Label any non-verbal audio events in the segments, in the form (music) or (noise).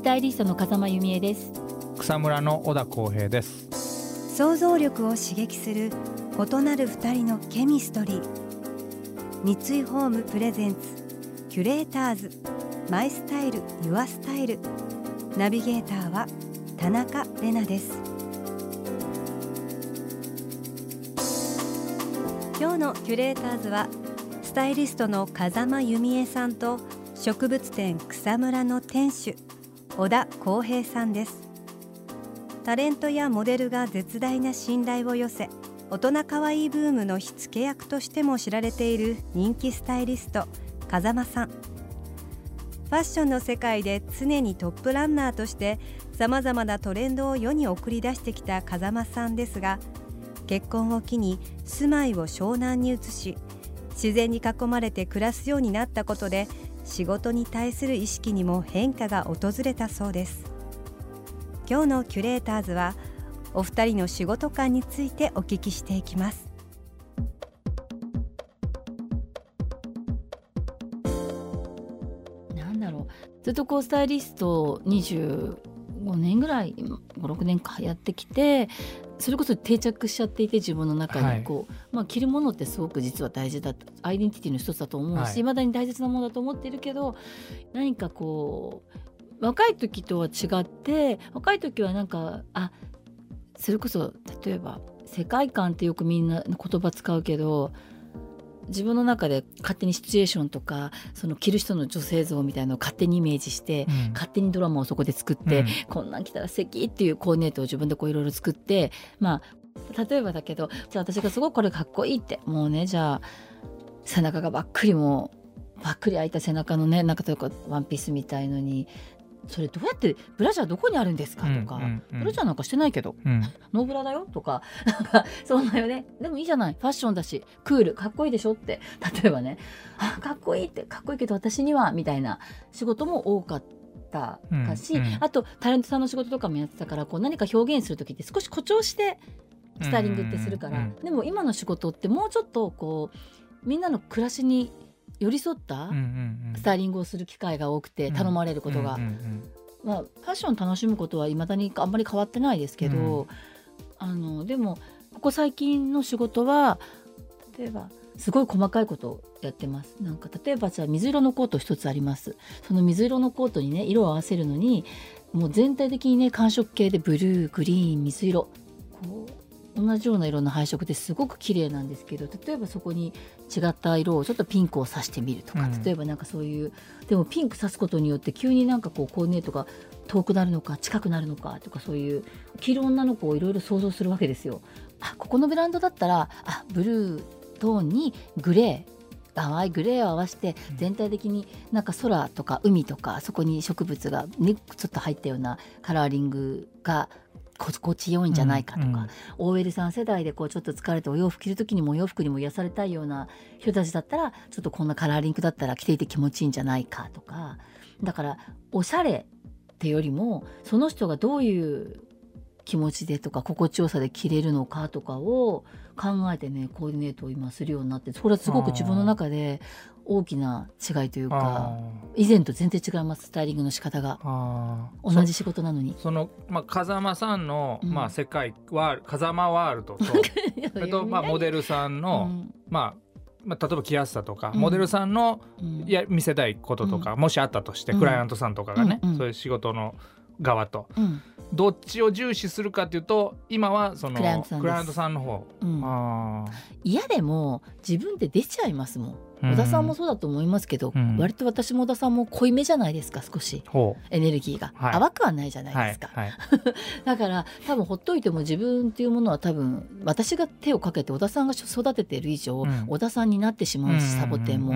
スタイリストの風間由美恵です。草むらの小田光平です。想像力を刺激する異なる二人のケミストリー。三井ホームプレゼンツキュレーターズ。マイスタイルユアスタイル。ナビゲーターは田中れなです。今日のキュレーターズはスタイリストの風間由美恵さんと植物店草むらの店主小田光平さんです。タレントやモデルが絶大な信頼を寄せ大人可愛いブームの火付け役としても知られている人気スタイリスト風間さん。ファッションの世界で常にトップランナーとしてさまざまなトレンドを世に送り出してきた風間さんですが結婚を機に住まいを湘南に移し自然に囲まれて暮らすようになったことで仕事に対する意識にも変化が訪れたそうです。今日のキュレーターズはお二人の仕事観についてお聞きしていきます。なんだろう。ずっとこうスタイリスト25年ぐらい56年かやってきてそれこそ定着しちゃっていて自分の中にこう、はい、まあ、着るものってすごく実は大事だアイデンティティの一つだと思うし、はい、まだに大切なものだと思ってるけど何かこう若い時とは違って若い時はなんかあそれこそ例えば世界観ってよくみんな言葉使うけど自分の中で勝手にシチュエーションとかその着る人の女性像みたいのを勝手にイメージして、うん、勝手にドラマをそこで作って、うん、こんなん着たら素敵っていうコーディネートを自分でこういろいろ作ってまあ例えばだけどじゃあ私がすごくこれかっこいいってもうねじゃあ背中がばっくりもばっくり開いた背中のねなんかというかワンピースみたいのにそれどうやってブラジャーどこにあるんですか？とか、ブラジャーなんかしてないけど、うん、(laughs) ノーブラだよ？とか (laughs) なんかそうだよね。でもいいじゃない。ファッションだしクール。かっこいいでしょ？って。例えばねあかっこいいって。かっこいいけど私にはみたいな仕事も多かったかし、うんうん、あとタレントさんの仕事とかもやってたからこう何か表現する時って少し誇張してスタイリングってするから、でも今の仕事ってもうちょっとこうみんなの暮らしに寄り添ったスタイリングをする機会が多くて頼まれることが、まあ、ファッション楽しむことはいまだにあんまり変わってないですけど、うん、あのでもここ最近の仕事は例えばすごい細かいことをやってます。なんか例えばじゃあ水色のコート一つあります。その水色のコートにね色を合わせるのにもう全体的にね寒色系でブルーグリーン水色。こう同じような色の配色ですごく綺麗なんですけど例えばそこに違った色をちょっとピンクを刺してみるとか、うん、例えばなんかそういうでもピンク刺すことによって急になんかこうコーディネートが遠くなるのか近くなるのかとかそういう黄色女の子をいろいろ想像するわけですよ。あここのブランドだったらあブルートーンにグレー淡いグレーを合わせて全体的になんか空とか海とかそこに植物が、ね、ちょっと入ったようなカラーリングが心地よいんじゃないかとか、うんうん、OL さん世代でこうちょっと疲れてお洋服着る時にもお洋服にも癒されたいような人たちだったらちょっとこんなカラーリングだったら着ていて気持ちいいんじゃないかとか。だからおしゃれってよりもその人がどういう気持ちでとか心地よさで着れるのかとかを考えてねコーディネートを今するようになってそれはすごく自分の中で大きな違いというか以前と全然違いますスタイリングの仕方が。同じ仕事なのに。その、まあ、風間さんの、うん、まあ、世界は風間ワールドと (laughs) それと、まあ、モデルさんの、うん、まあまあ、例えば着やすさとか、うん、モデルさんの、いや見せたいこととか、もしあったとして、クライアントさんとかがね、そういう仕事の側と、うん、どっちを重視するかというと今はそのクライアントさんの方、うん、嫌でも自分で出ちゃいますもん小田さんもそうだと思いますけど、うん、割と私も小田さんも濃いめじゃないですか少し。エネルギーが、はい、淡くはないじゃないですか、はい。はい、(laughs) だから多分ほっといても自分っていうものは多分私が手をかけて小田さんが育てている以上、うん、小田さんになってしまうしサボテンも、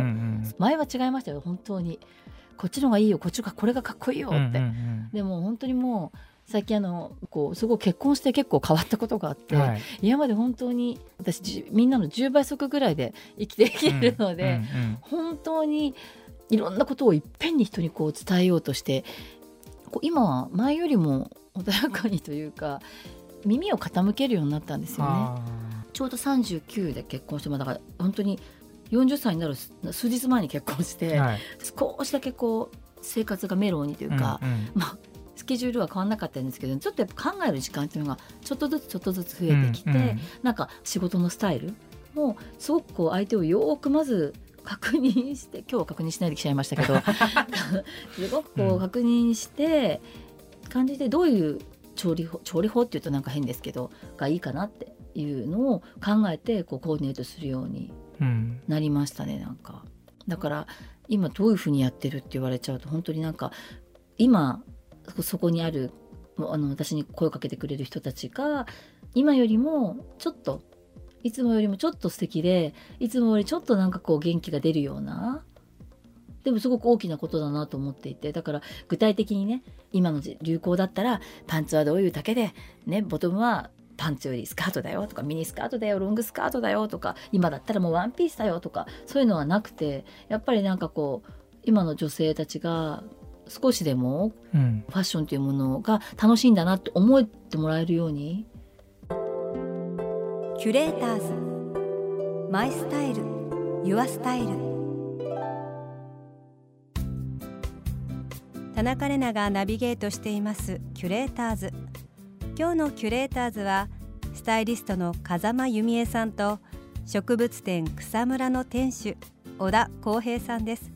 前は違いましたよ。本当にこっちの方がいいよ。こっちがこれがかっこいいよって、うんうんうん、でも本当にもう最近あのこうすごい結婚して結構変わったことがあって、はい、今まで本当に私みんなの10倍速ぐらいで生きていけるので、うんうんうん、本当にいろんなことをいっぺんに人にこう伝えようとしてこう今は前よりも穏やかにというか耳を傾けるようになったんですよね。ちょうど39で結婚してもだから本当に40歳になる数日前に結婚して、はい、少しだけこう生活がメロンにというか、うんうん、まあスケジュールは変わらなかったんですけどちょっとやっぱ考える時間っていうのがちょっとずつちょっとずつ増えてきて、うんうん、なんか仕事のスタイルもすごくこう相手をよくまず確認して (laughs) 今日は確認しないできちゃいましたけど (laughs) すごくこう確認して感じてどういう調理法調理法っていうとなんか変ですけどがいいかなっていうのを考えてこうコーディネートするようになりましたね、うん、なんか。だから今どういうふうにやってるって言われちゃうと本当になんか今そこにあるあの私に声をかけてくれる人たちが今よりもちょっといつもよりもちょっと素敵でいつもよりちょっとなんかこう元気が出るようなでもすごく大きなことだなと思っていてだから具体的にね今の流行だったらパンツはどういう丈で、ね、ボトムはパンツよりスカートだよとかミニスカートだよロングスカートだよとか今だったらもうワンピースだよとかそういうのはなくてやっぱりなんかこう今の女性たちが少しでもファッションというものが楽しいんだなって思ってもらえるように。キュレーターズ。マイスタイル。ユアスタイル。田中れながナビゲートしています。キュレーターズ。今日のキュレーターズはスタイリストの風間由美恵さんと植物店草むらの店主小田光平さんです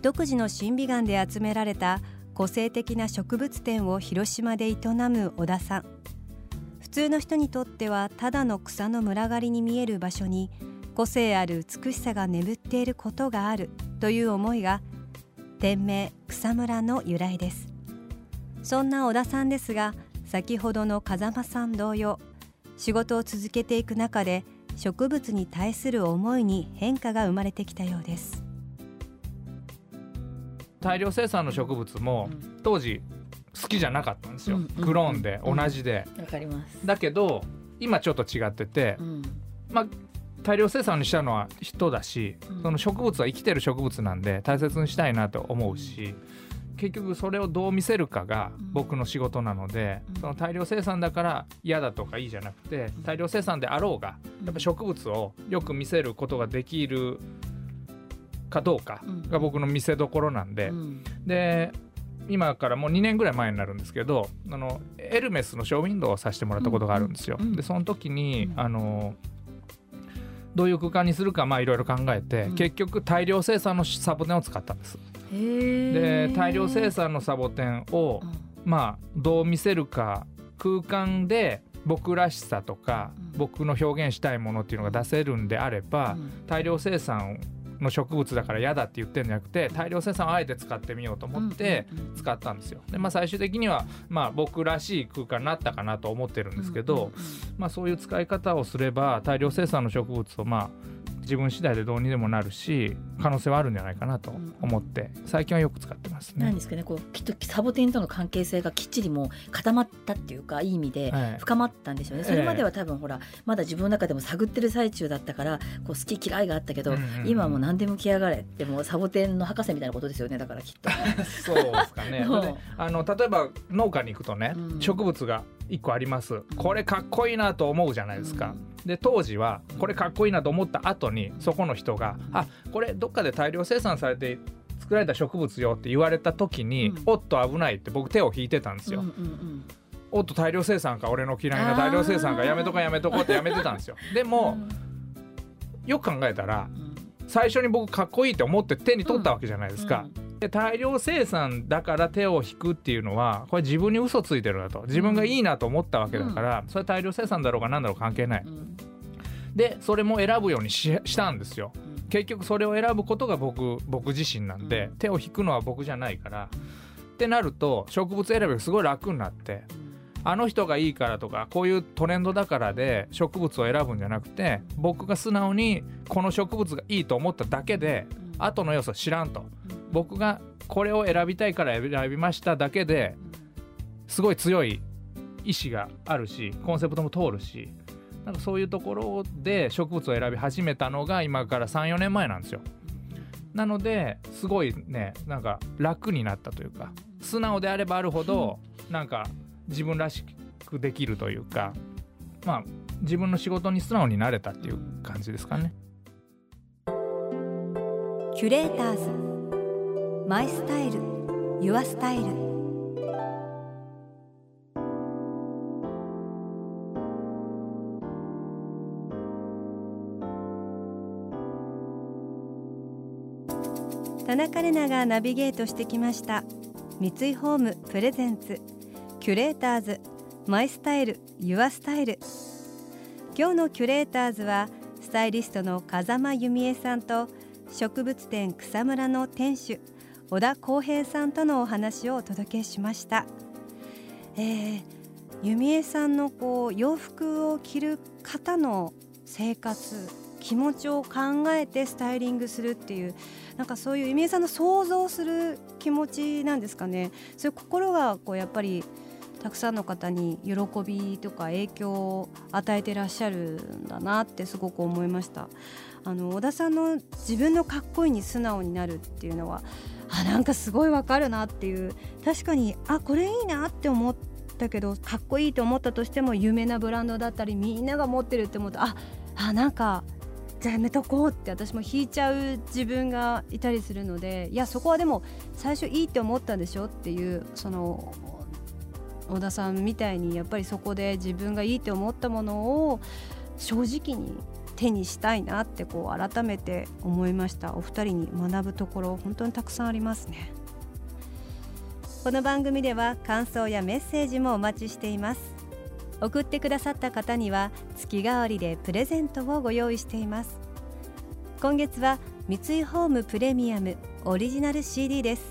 独自の審美眼で集められた個性的な植物店を広島で営む小田さん。普通の人にとってはただの草の群がりに見える場所に個性ある美しさが眠っていることがあるという思いが店名草むらの由来です。そんな小田さんですが先ほどの風間さん同様仕事を続けていく中で植物に対する思いに変化が生まれてきたようです。大量生産の植物も当時好きじゃなかったんですよ、うん、クローンで同じで、わ、かります。だけど今ちょっと違ってて、うん、まあ大量生産にしたのは人だし、その植物は生きてる植物なんで大切にしたいなと思うし、結局それをどう見せるかが僕の仕事なので、その大量生産だから嫌だとかいいじゃなくて大量生産であろうがやっぱ植物をよく見せることができるかどうかが僕の見せどころなんで、うん、で今からもう2年ぐらい前になるんですけどあのエルメスのショーウィンドウをさせてもらったことがあるんですよ。でその時にあのどういう空間にするかまあいろいろ考えて、うん、結局大量生産のサボテンを使ったんです。で大量生産のサボテンを、まあどう見せるか空間で僕らしさとか、僕の表現したいものっていうのが出せるんであれば、大量生産の植物だから嫌だって言ってるんじゃなくて大量生産をあえて使ってみようと思って使ったんですよ。でまあ最終的にはまあ僕らしい空間になったかなと思ってるんですけど、まあそういう使い方をすれば大量生産の植物をまあ自分次第でどうにでもなるし可能性はあるんじゃないかなと思って、最近はよく使ってますね。なんですかねこうきっとサボテンとの関係性がきっちりもう固まったっていうかいい意味で深まったんでしょうね。それまでは多分ほらまだ自分の中でも探ってる最中だったからこう好き嫌いがあったけど、今はもう何でも来やがれってもうサボテンの博士みたいなことですよねだからきっと。そうですかね。(laughs) あの例えば農家に行くとね、植物が一個あります。これかっこいいなと思うじゃないですか。うんで当時はこれかっこいいなと思った後にそこの人が「あこれどっかで大量生産されて作られた植物よ」って言われた時に「おっと危ない」って僕手を引いてたんですよ。おっと大量生産か俺の嫌いな大量生産かやめとこやめとこって (laughs) やめてたんですよ。でも、よく考えたら、最初に僕かっこいいって思って手に取ったわけじゃないですか。で大量生産だから手を引くっていうのはこれ自分に嘘ついてるなと自分がいいなと思ったわけだから、それ大量生産だろうが何だろう関係ない。でそれも選ぶようにしたんですよ。結局それを選ぶことが僕僕自身なんで、手を引くのは僕じゃないから。ってなると植物選びがすごい楽になって。あの人がいいからとかこういうトレンドだからで植物を選ぶんじゃなくて僕が素直にこの植物がいいと思っただけで後の要素知らんと僕がこれを選びたいから選びましただけですごい強い意志があるしコンセプトも通るしなんかそういうところで植物を選び始めたのが今から34年前なんですよ。なのですごいねなんか楽になったというか素直であればあるほどなんか自分らしくできるというかまあ自分の仕事に素直になれたっていう感じですかね。キュレーターズマイスタイルユアスタイル。田中れながナビゲートしてきました。三井ホームプレゼンツキュレーターズマイスタイルユアスタイル。今日のキュレーターズはスタイリストの風間由美恵さんと植物店草むらの店主小田康平さんとのお話をお届けしました、えー、由美恵さんのこう洋服を着る方の生活気持ちを考えてスタイリングするっていうなんかそういう由美恵さんの想像する気持ちなんですかね。そういう心がこうやっぱりたくさんの方に喜びとか影響を与えてらっしゃるんだなってすごく思いました。あの小田さんの自分のかっこいいに素直になるっていうのはあなんかすごいわかるなっていう。確かにあこれいいなって思ったけどかっこいいと思ったとしても有名なブランドだったりみんなが持ってるって思うとああなんかじゃあやめとこうって私も引いちゃう自分がいたりするのでいやそこはでも最初いいって思ったでしょっていうその小田さんみたいにやっぱりそこで自分がいいって思ったものを正直に手にしたいなってこう改めて思いました。お二人に学ぶところ本当にたくさんありますね。この番組では感想やメッセージもお待ちしています。送ってくださった方には月替わりでプレゼントをご用意しています。今月は三井ホームプレミアムオリジナル CD です。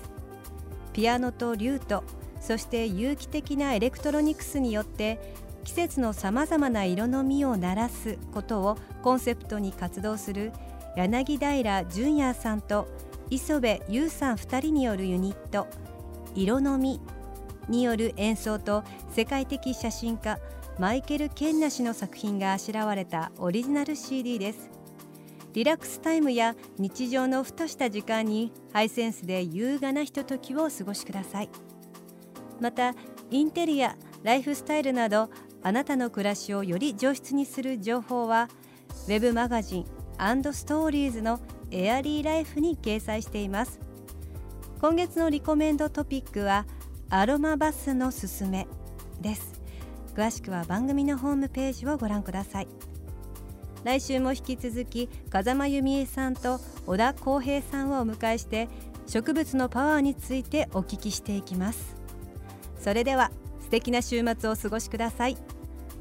ピアノとリュートそして有機的なエレクトロニクスによって季節のさまざまな色の実を鳴らすことをコンセプトに活動する柳平純也さんと磯部優さん2人によるユニット「色の実」による演奏と世界的写真家マイケル・ケンナ氏の作品があしらわれたオリジナル CD です。リラックスタイムや日常のふとした時間にハイセンスで優雅なひとときをお過ごしください。またインテリアライフスタイルなどあなたの暮らしをより上質にする情報は Web マガジンストーリーズのエアリーライフに掲載しています。今月のリコメンドトピックはアロマバスのすすめです。詳しくは番組のホームページをご覧ください。来週も引き続き風間由美恵さんと小田康平さんをお迎えして植物のパワーについてお聞きしていきます。それでは素敵な週末をお過ごしください。